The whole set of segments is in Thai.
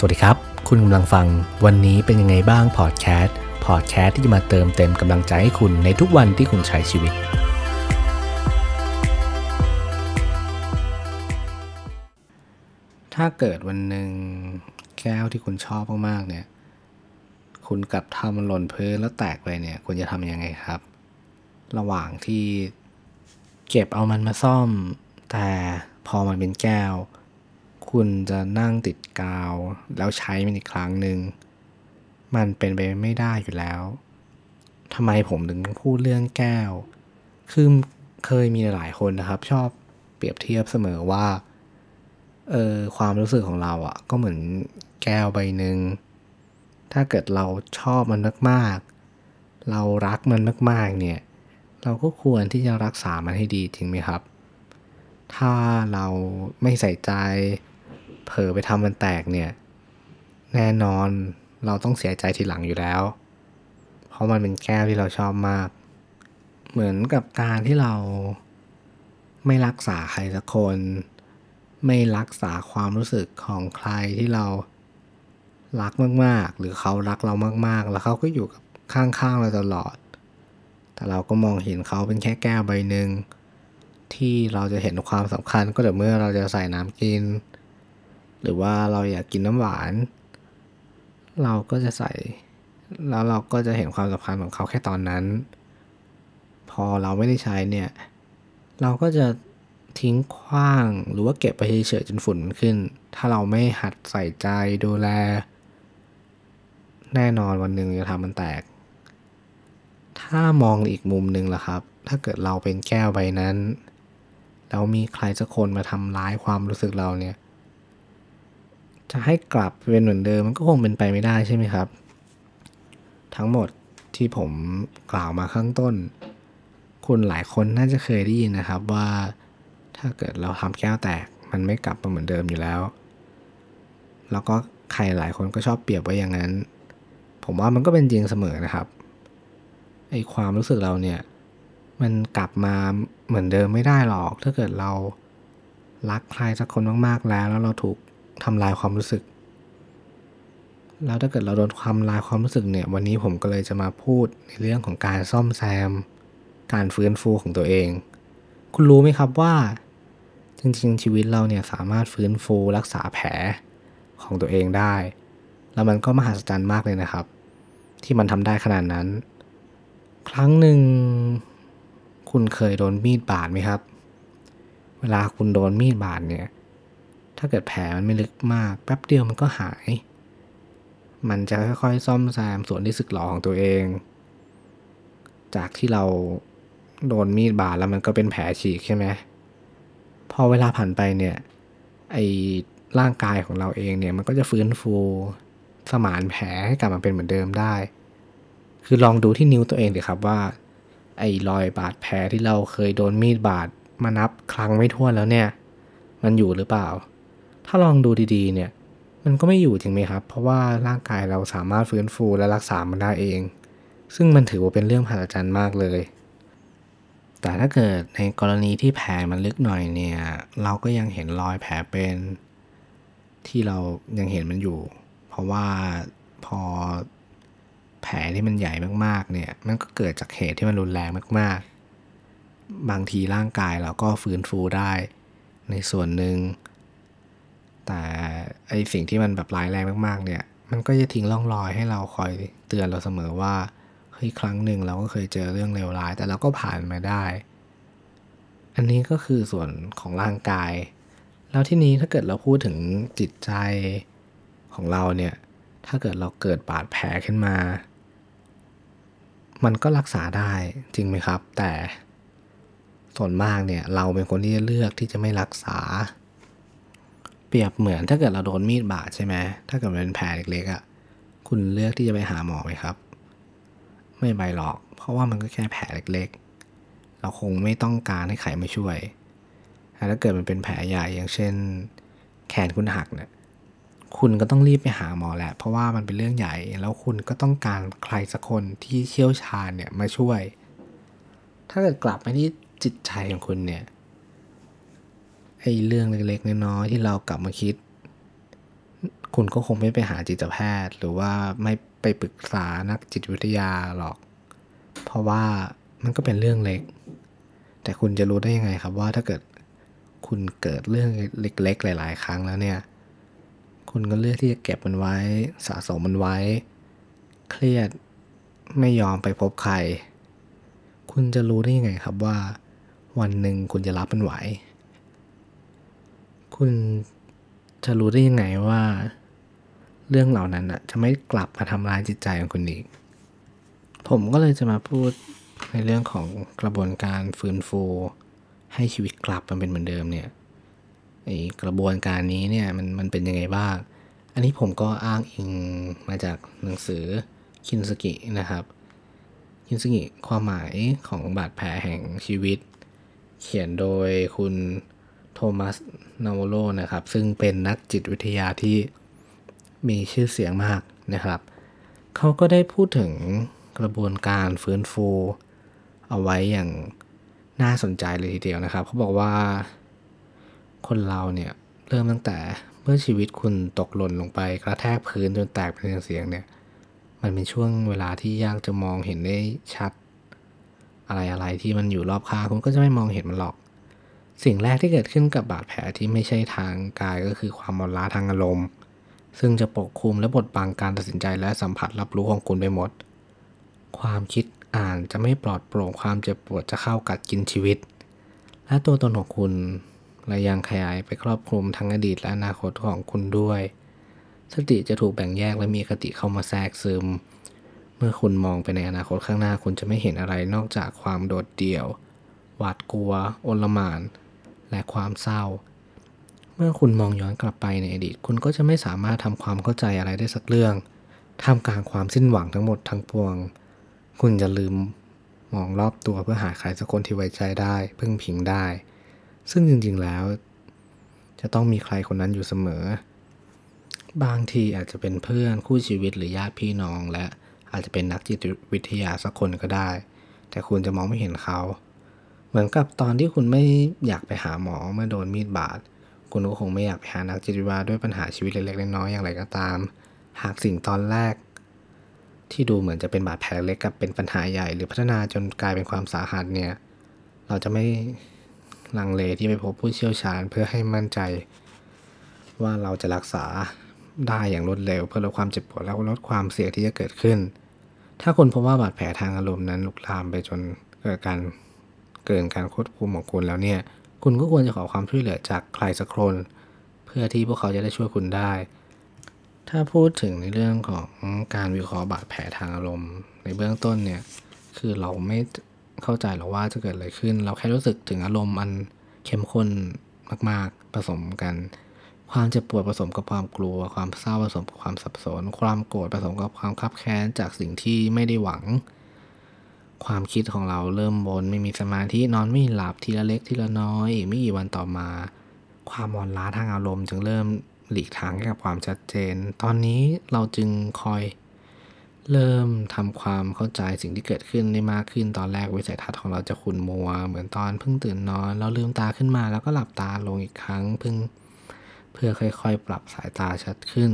สวัสดีครับ คุณกำลังฟังวันนี้เป็นยังไงบ้างพอดแคสต์พอดแคสต์ที่จะมาเติมเต็มกำลังใจให้คุณในทุกวันที่คุณใช้ชีวิต ถ้าเกิดวันหนึ่งแก้วที่คุณชอบมากๆเนี่ย คุณกลับทำมันหล่นพื้นแล้วแตกไปเนี่ย คุณจะทำยังไงครับ ระหว่างที่เก็บเอามันมาซ่อม แต่พอมันเป็นแก้ว คุณจะนั่งติดกาว แล้วใช้มันอีกครั้งหนึ่ง มันเป็นไปไม่ได้อยู่แล้วทำไมผมถึงพูดเรื่องแก้ว คือเคยมีหลายคนนะครับ ชอบเปรียบเทียบเสมอว่า เออความรู้สึกของเราอะ่ะ ก็เหมือนแก้วใบหนึ่ง ถ้าเกิดเราชอบมันมากๆ เรารักมันมากๆ เนี่ย เราก็ควรที่จะรักษามันให้ดีจริงไหมครับ ถ้าเราไม่ใส่ใจ เผลอไปทำมันแตกเนี่ย แน่นอนเราต้องเสียใจทีหลังอยู่แล้ว เพราะมันเป็นแก้วที่เราชอบมาก เหมือนกับการที่เราไม่รักษาใครสักคน ไม่รักษาความรู้สึกของใครที่เรารักมากๆ หรือเขารักเรามากๆ แล้วเขาก็อยู่กับข้างๆเราตลอด แต่เราก็มองเห็นเขาเป็นแค่แก้วใบหนึ่งที่เราจะเห็นความสำคัญก็แต่เมื่อเราจะใส่น้ำกิน หรือว่าเราอยากกินน้ำหวาน เราก็จะใส่ แล้วเราก็จะเห็นความสำคัญของเขาแค่ตอนนั้น พอเราไม่ได้ใช้เนี่ย เราก็จะทิ้งขว้างหรือว่าเก็บไปเฉยๆจนฝุ่นมันขึ้น ถ้าเราไม่หัดใส่ใจดูแล แน่นอนวันหนึ่งจะทำมันแตก ถ้ามองอีกมุมหนึ่งล่ะครับ ถ้าเกิดเราเป็นแก้วใบนั้น แล้วมีใครสักคนมาทำร้ายความรู้สึกเราเนี่ย จะให้กลับเป็นเหมือนเดิมมันก็คงเป็นไปไม่ได้ใช่ไหมครับ ทั้งหมดที่ผมกล่าวมาข้างต้น คุณหลายคนน่าจะเคยได้ยินนะครับว่าถ้าเกิดเราทำแก้วแตกมันไม่กลับมาเหมือนเดิมอยู่แล้ว แล้วก็ใครหลายคนก็ชอบเปรียบไว้อย่างนั้น ผมว่ามันก็เป็นจริงเสมอนะครับไอความรู้สึกเราเนี่ยมันกลับมาเหมือนเดิมไม่ได้หรอก ถ้าเกิดเรารักใครสักคนมากๆแล้ว แล้วเราถูก ทำลายความรู้สึก แล้วถ้าเกิดเราโดนความลายความรู้สึกเนี่ย วันนี้ผมก็เลยจะมาพูดในเรื่องของการซ่อมแซม การฟื้นฟูของตัวเอง คุณรู้ไหมครับว่า จริงๆ ชีวิตเราเนี่ยสามารถฟื้นฟูรักษาแผลของตัวเองได้ แล้วมันก็มหัศจรรย์มากเลยนะครับ ที่มันทำได้ขนาดนั้น ครั้งหนึ่งคุณเคยโดนมีดบาดไหมครับ เวลาคุณโดนมีดบาดเนี่ย ถ้าเกิดแผลมันไม่ลึกมากแป๊บเดียวมันก็หาย มันจะค่อยๆซ่อมแซมส่วนที่สึกหรอของตัวเอง จากที่เราโดนมีดบาดแล้วมันก็เป็นแผลฉีกใช่ไหมพอเวลาผ่านไปเนี่ยไอ้ร่างกายของเราเองเนี่ยมันก็จะฟื้นฟูสมานแผลให้กลับมาเป็นเหมือนเดิมได้ คือลองดูที่นิ้วตัวเองดิครับว่า ไอ้รอยบาดแผลที่เราเคยโดนมีดบาดมานับครั้งไม่ถ้วนแล้วเนี่ย มันอยู่หรือเปล่า ถ้าลองดูดีๆ เนี่ย มันก็ไม่อยู่จริงไหมครับ เพราะว่าร่างกายเราสามารถฟื้นฟูและรักษามันได้เอง ซึ่งมันถือว่าเป็นเรื่องมหัศจรรย์มากเลย แต่ถ้าเกิดในกรณีที่แผลมันลึกหน่อยเนี่ย เราก็ยังเห็นรอยแผลเป็น ที่เรายังเห็นมันอยู่ เพราะว่าพอแผลที่มันใหญ่มากๆ เนี่ย มันก็เกิดจากเหตุที่มันรุนแรงมากๆ บางทีร่างกายเราก็ฟื้นฟูได้ ในส่วนหนึ่ง แต่ไอสิ่งที่มันแบบร้ายแรงมากๆ เนี่ย มันก็จะทิ้งร่องรอยให้เราคอยเตือนเราเสมอว่าเฮ้ยครั้งหนึ่งเราก็เคยเจอเรื่องเลวร้าย แต่เราก็ผ่านมาได้ อันนี้ก็คือส่วนของร่างกาย แล้วที่นี้ถ้าเกิดเราพูดถึงจิตใจของเราเนี่ย ถ้าเกิดเราเกิดบาดแผลขึ้นมา มันก็รักษาได้จริงไหมครับ แต่ส่วนมากเนี่ยเราเป็นคนที่จะเลือกที่จะไม่รักษา เปรียบเหมือนถ้าเกิดเราโดนมีดบาดใช่ไหมถ้าเกิดมันเป็นแผลเล็กๆอะ่ะคุณเลือกที่จะไปหาหมอไหมครับ ไม่ไปหรอก เพราะว่ามันก็แค่แผลเล็กๆ เราคงไม่ต้องการให้ใครมาช่วยแต่ถ้าเกิดมันเป็นแผลใหญ่อย่างเช่น แขนคุณหักเนี่ยคุณก็ต้องรีบไปหาหมอแหละ เพราะว่ามันเป็นเรื่องใหญ่ แล้วคุณก็ต้องการใครสักคนที่เชี่ยวชาญเนี่ยมาช่วย ถ้าเกิดกลับมาที่จิตใจของคุณเนี่ย ไอ้เรื่องเล็กๆน้อยๆที่เรากลับมาคิด คุณก็คงไม่ไปหาจิตแพทย์ หรือว่าไม่ไปปรึกษานักจิตวิทยาหรอก เพราะว่ามันก็เป็นเรื่องเล็ก แต่คุณจะรู้ได้ยังไงครับว่าถ้าเกิดคุณเกิดเรื่องเล็ก ๆ หลาย ๆ ครั้งแล้วเนี่ย คุณก็เลือกที่จะเก็บมันไว้สะสมมันไว้ เครียดไม่ยอมไปพบใคร คุณจะรู้ได้ยังไงครับว่า วันหนึ่งคุณจะรับมันไหว คุณจะรู้ได้ยังไงว่า เรื่องเหล่านั้นอะจะไม่กลับมาทำร้ายจิตใจของคุณอีก ผมก็เลยจะมาพูดในเรื่องของกระบวนการฟื้นฟู ให้ชีวิตกลับมาเป็นเหมือนเดิมเนี่ยไอ้กระบวนการนี้เนี่ยมันมันเป็นยังไงบ้าง อันนี้ผมก็อ้างอิงมาจากหนังสือคินสกินะครับ คินสกิความหมายของบาดแผลแห่งชีวิต เขียนโดยคุณ โทมัสนาวโลนะครับ ซึ่งเป็นนักจิตวิทยาที่มีชื่อเสียงมากนะครับ เขาก็ได้พูดถึงกระบวนการฟื้นฟู เอาไว้อย่างน่าสนใจเลยทีเดียวนะครับ เขาบอกว่า คนเราเนี่ยเริ่มตั้งแต่เมื่อชีวิตคุณตกหล่นลงไปกระแทกพื้นจนแตกเป็นเสียงเนี่ย มันเป็นช่วงเวลาที่ยากจะมองเห็นได้ชัด อะไรอะไรที่มันอยู่รอบข้างคุณก็จะไม่มองเห็นมันหรอก สิ่งแรกที่เกิดขึ้นกับบาดแผลที่ไม่ใช่ทางกายก็คือความอ่อนล้าทางอารมณ์ ซึ่งจะปกคลุมและบดบังการตัดสินใจและสัมผัสรับรู้ของคุณไปหมด ความคิดอ่านจะไม่ปลอดโปร่งความเจ็บปวดจะเข้ากัดกินชีวิต และตัวตนของคุณและยังขยายไปครอบคลุมทั้งอดีตและอนาคตของคุณด้วย สติจะถูกแบ่งแยกและมีคติเข้ามาแทรกซึม เมื่อคุณมองไปในอนาคตข้างหน้าคุณจะไม่เห็นอะไรนอกจากความโดดเดี่ยว หวาดกลัวอลหม่าน และความเศร้า เมื่อคุณมองย้อนกลับไปในอดีต คุณก็จะไม่สามารถทำความเข้าใจอะไรได้สักเรื่องท่ามกลางความสิ้นหวังทั้งหมดทั้งปวง คุณจะลืมมองรอบตัวเพื่อหาใครสักคนที่ไว้ใจได้ พึ่งพิงได้ ซึ่งจริงๆแล้ว จะต้องมีใครคนนั้นอยู่เสมอ บางทีอาจจะเป็นเพื่อนคู่ชีวิตหรือญาติพี่น้องและอาจจะเป็นนักจิตวิทยาสักคนก็ได้ แต่คุณจะมองไม่เห็นเขา เหมือนกับตอนที่คุณไม่อยากไปหาหมอเมื่อโดนมีดบาด คุณก็คงไม่อยากไปหานักจิตวิทยาด้วยปัญหาชีวิตเล็กๆน้อยๆอย่างไรก็ตาม หากสิ่งตอนแรก ที่ดูเหมือนจะเป็นบาดแผลเล็กกับเป็นปัญหาใหญ่ หรือพัฒนาจนกลายเป็นความสาหัสเนี่ยเราจะไม่ลังเลที่ไปพบผู้เชี่ยวชาญเพื่อให้มั่นใจ ว่าเราจะรักษาได้อย่างรวดเร็ว เพื่อลดความเจ็บปวดและลดความเสี่ยงที่จะเกิดขึ้น ถ้าคุณพบว่าบาดแผลทางอารมณ์นั้นลุกลามไปจนเกิดการ เกินการควบคุมของคุณแล้วเนี่ย คุณก็ควรจะขอความช่วยเหลือจากใครสักคน เพื่อที่พวกเขาจะได้ช่วยคุณได้ ถ้าพูดถึงในเรื่องของการวิเคราะห์บาดแผลทางอารมณ์ ในเบื้องต้นเนี่ย คือเราไม่เข้าใจหรอกว่าจะเกิดอะไรขึ้น เราแค่รู้สึกถึงอารมณ์มันเข้มข้นมาก ๆ ผสมกัน ความเจ็บปวดผสมกับความกลัว ความเศร้าผสมกับความสับสน ความโกรธผสมกับความคับแค้นจากสิ่งที่ไม่ได้หวัง ความคิดของเราเริ่มบนไม่มีสมาธินอนไม่หลับทีละเล็กทีละน้อย ไม่กี่วันต่อมา ความอ่อนล้าทางอารมณ์จึงเริ่มหลีกทางให้กับความชัดเจน ตอนนี้เราจึงคอยเริ่มทำความเข้าใจสิ่งที่เกิดขึ้นได้มากขึ้นตอนแรกวิสัยทัศน์ของเราจะขุ่นมัว เหมือนตอนเพิ่งตื่นนอน เราลืมตาขึ้นมาแล้วก็หลับตาลงอีกครั้งเพิ่งเพื่อค่อยๆ ปรับสายตาชัดขึ้น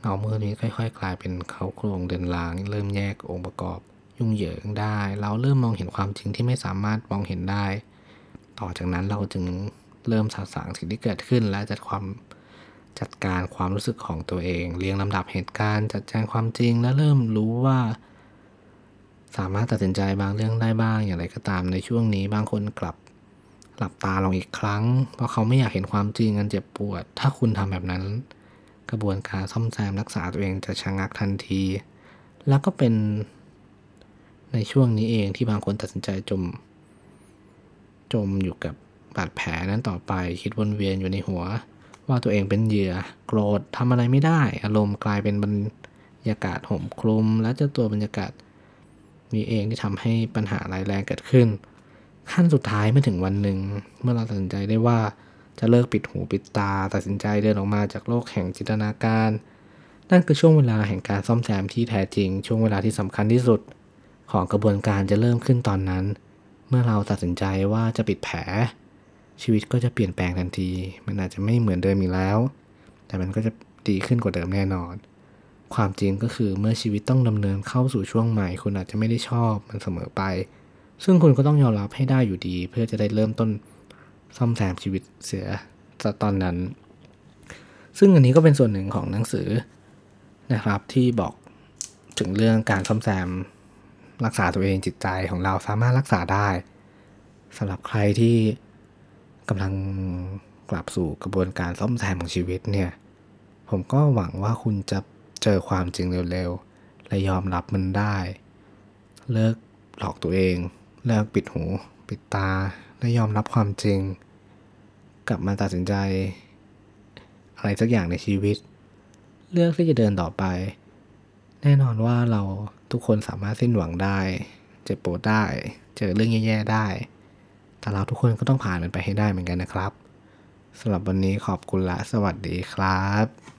เงามือนี้ค่อย ๆ กลายเป็นเขาโครงเดินลาง เริ่มแยกองค์ประกอบ ยุ่งเหยิงได้ เราเริ่มมองเห็นความจริงที่ไม่สามารถมองเห็นได้ ต่อจากนั้นเราจึงเริ่มสะสางสิ่งที่เกิดขึ้น และจัดความจัดการความรู้สึกของตัวเอง เรียงลำดับเหตุการณ์จัดแจงความจริง และเริ่มรู้ว่า สามารถตัดสินใจบางเรื่องได้บ้างอย่างไรก็ตามในช่วงนี้บางคนกลับหลับตาลงอีกครั้ง เพราะเขาไม่อยากเห็นความจริงอันเจ็บปวด ถ้าคุณทำแบบนั้น กระบวนการซ่อมแซมรักษาตัวเองจะชะงักทันที แล้วก็เป็น ในช่วงนี้เองที่บางคนตัดสินใจจม จมอยู่กับบาดแผลนั้นต่อไปคิดวนเวียนอยู่ในหัว ว่าตัวเองเป็นเหยื่อโกรธทำอะไรไม่ได้ อารมณ์กลายเป็นบรรยากาศห่มคลุม และเจ้าตัวบรรยากาศมีเองที่ทำให้ปัญหาร้ายแรงเกิดขึ้น ขั้นสุดท้ายเมื่อถึงวันหนึ่ง เมื่อเราตัดสินใจได้ว่าจะเลิกปิดหูปิดตา ตัดสินใจเดินออกมาจากโลกแห่งจินตนาการ นั่นคือช่วงเวลาแห่งการซ่อมแซมที่แท้จริง ช่วงเวลาที่สำคัญที่สุด ของกระบวนการจะเริ่มขึ้นตอนนั้น เมื่อเราตัดสินใจว่าจะปิดแผล ชีวิตก็จะเปลี่ยนแปลงทันที มันอาจจะไม่เหมือนเดิมอีกแล้ว แต่มันก็จะดีขึ้นกว่าเดิมแน่นอน ความจริงก็คือเมื่อชีวิตต้องดำเนินเข้าสู่ช่วงใหม่ คุณอาจจะไม่ได้ชอบมันเสมอไป ซึ่งคุณก็ต้องยอมรับให้ได้อยู่ดี เพื่อจะได้เริ่มต้นซ่อมแซมชีวิตเสียตอนนั้น ซึ่งอันนี้ก็เป็นส่วนหนึ่งของหนังสือนะครับที่บอกถึงเรื่องการซ่อมแซม รักษาตัวเองจิตใจของเราสามารถรักษาได้สำหรับใครที่กำลังกลับสู่กระบวนการซ่อมแซมของชีวิตเนี่ย ผมก็หวังว่าคุณจะเจอความจริงเร็วๆ และยอมรับมันได้ เลิกหลอกตัวเอง เลิกปิดหู ปิดตา และยอมรับความจริง กลับมาตัดสินใจ อะไรสักอย่างในชีวิต เลือกที่จะเดินต่อไป แน่นอนว่าเรา ทุกคนสามารถสิ้นหวังได้ เจ็บปวดได้ เจอเรื่องแย่ๆได้ แต่เราทุกคนก็ต้องผ่านมันไปให้ได้เหมือนกันนะครับสำหรับวันนี้ขอบคุณและ สวัสดีครับ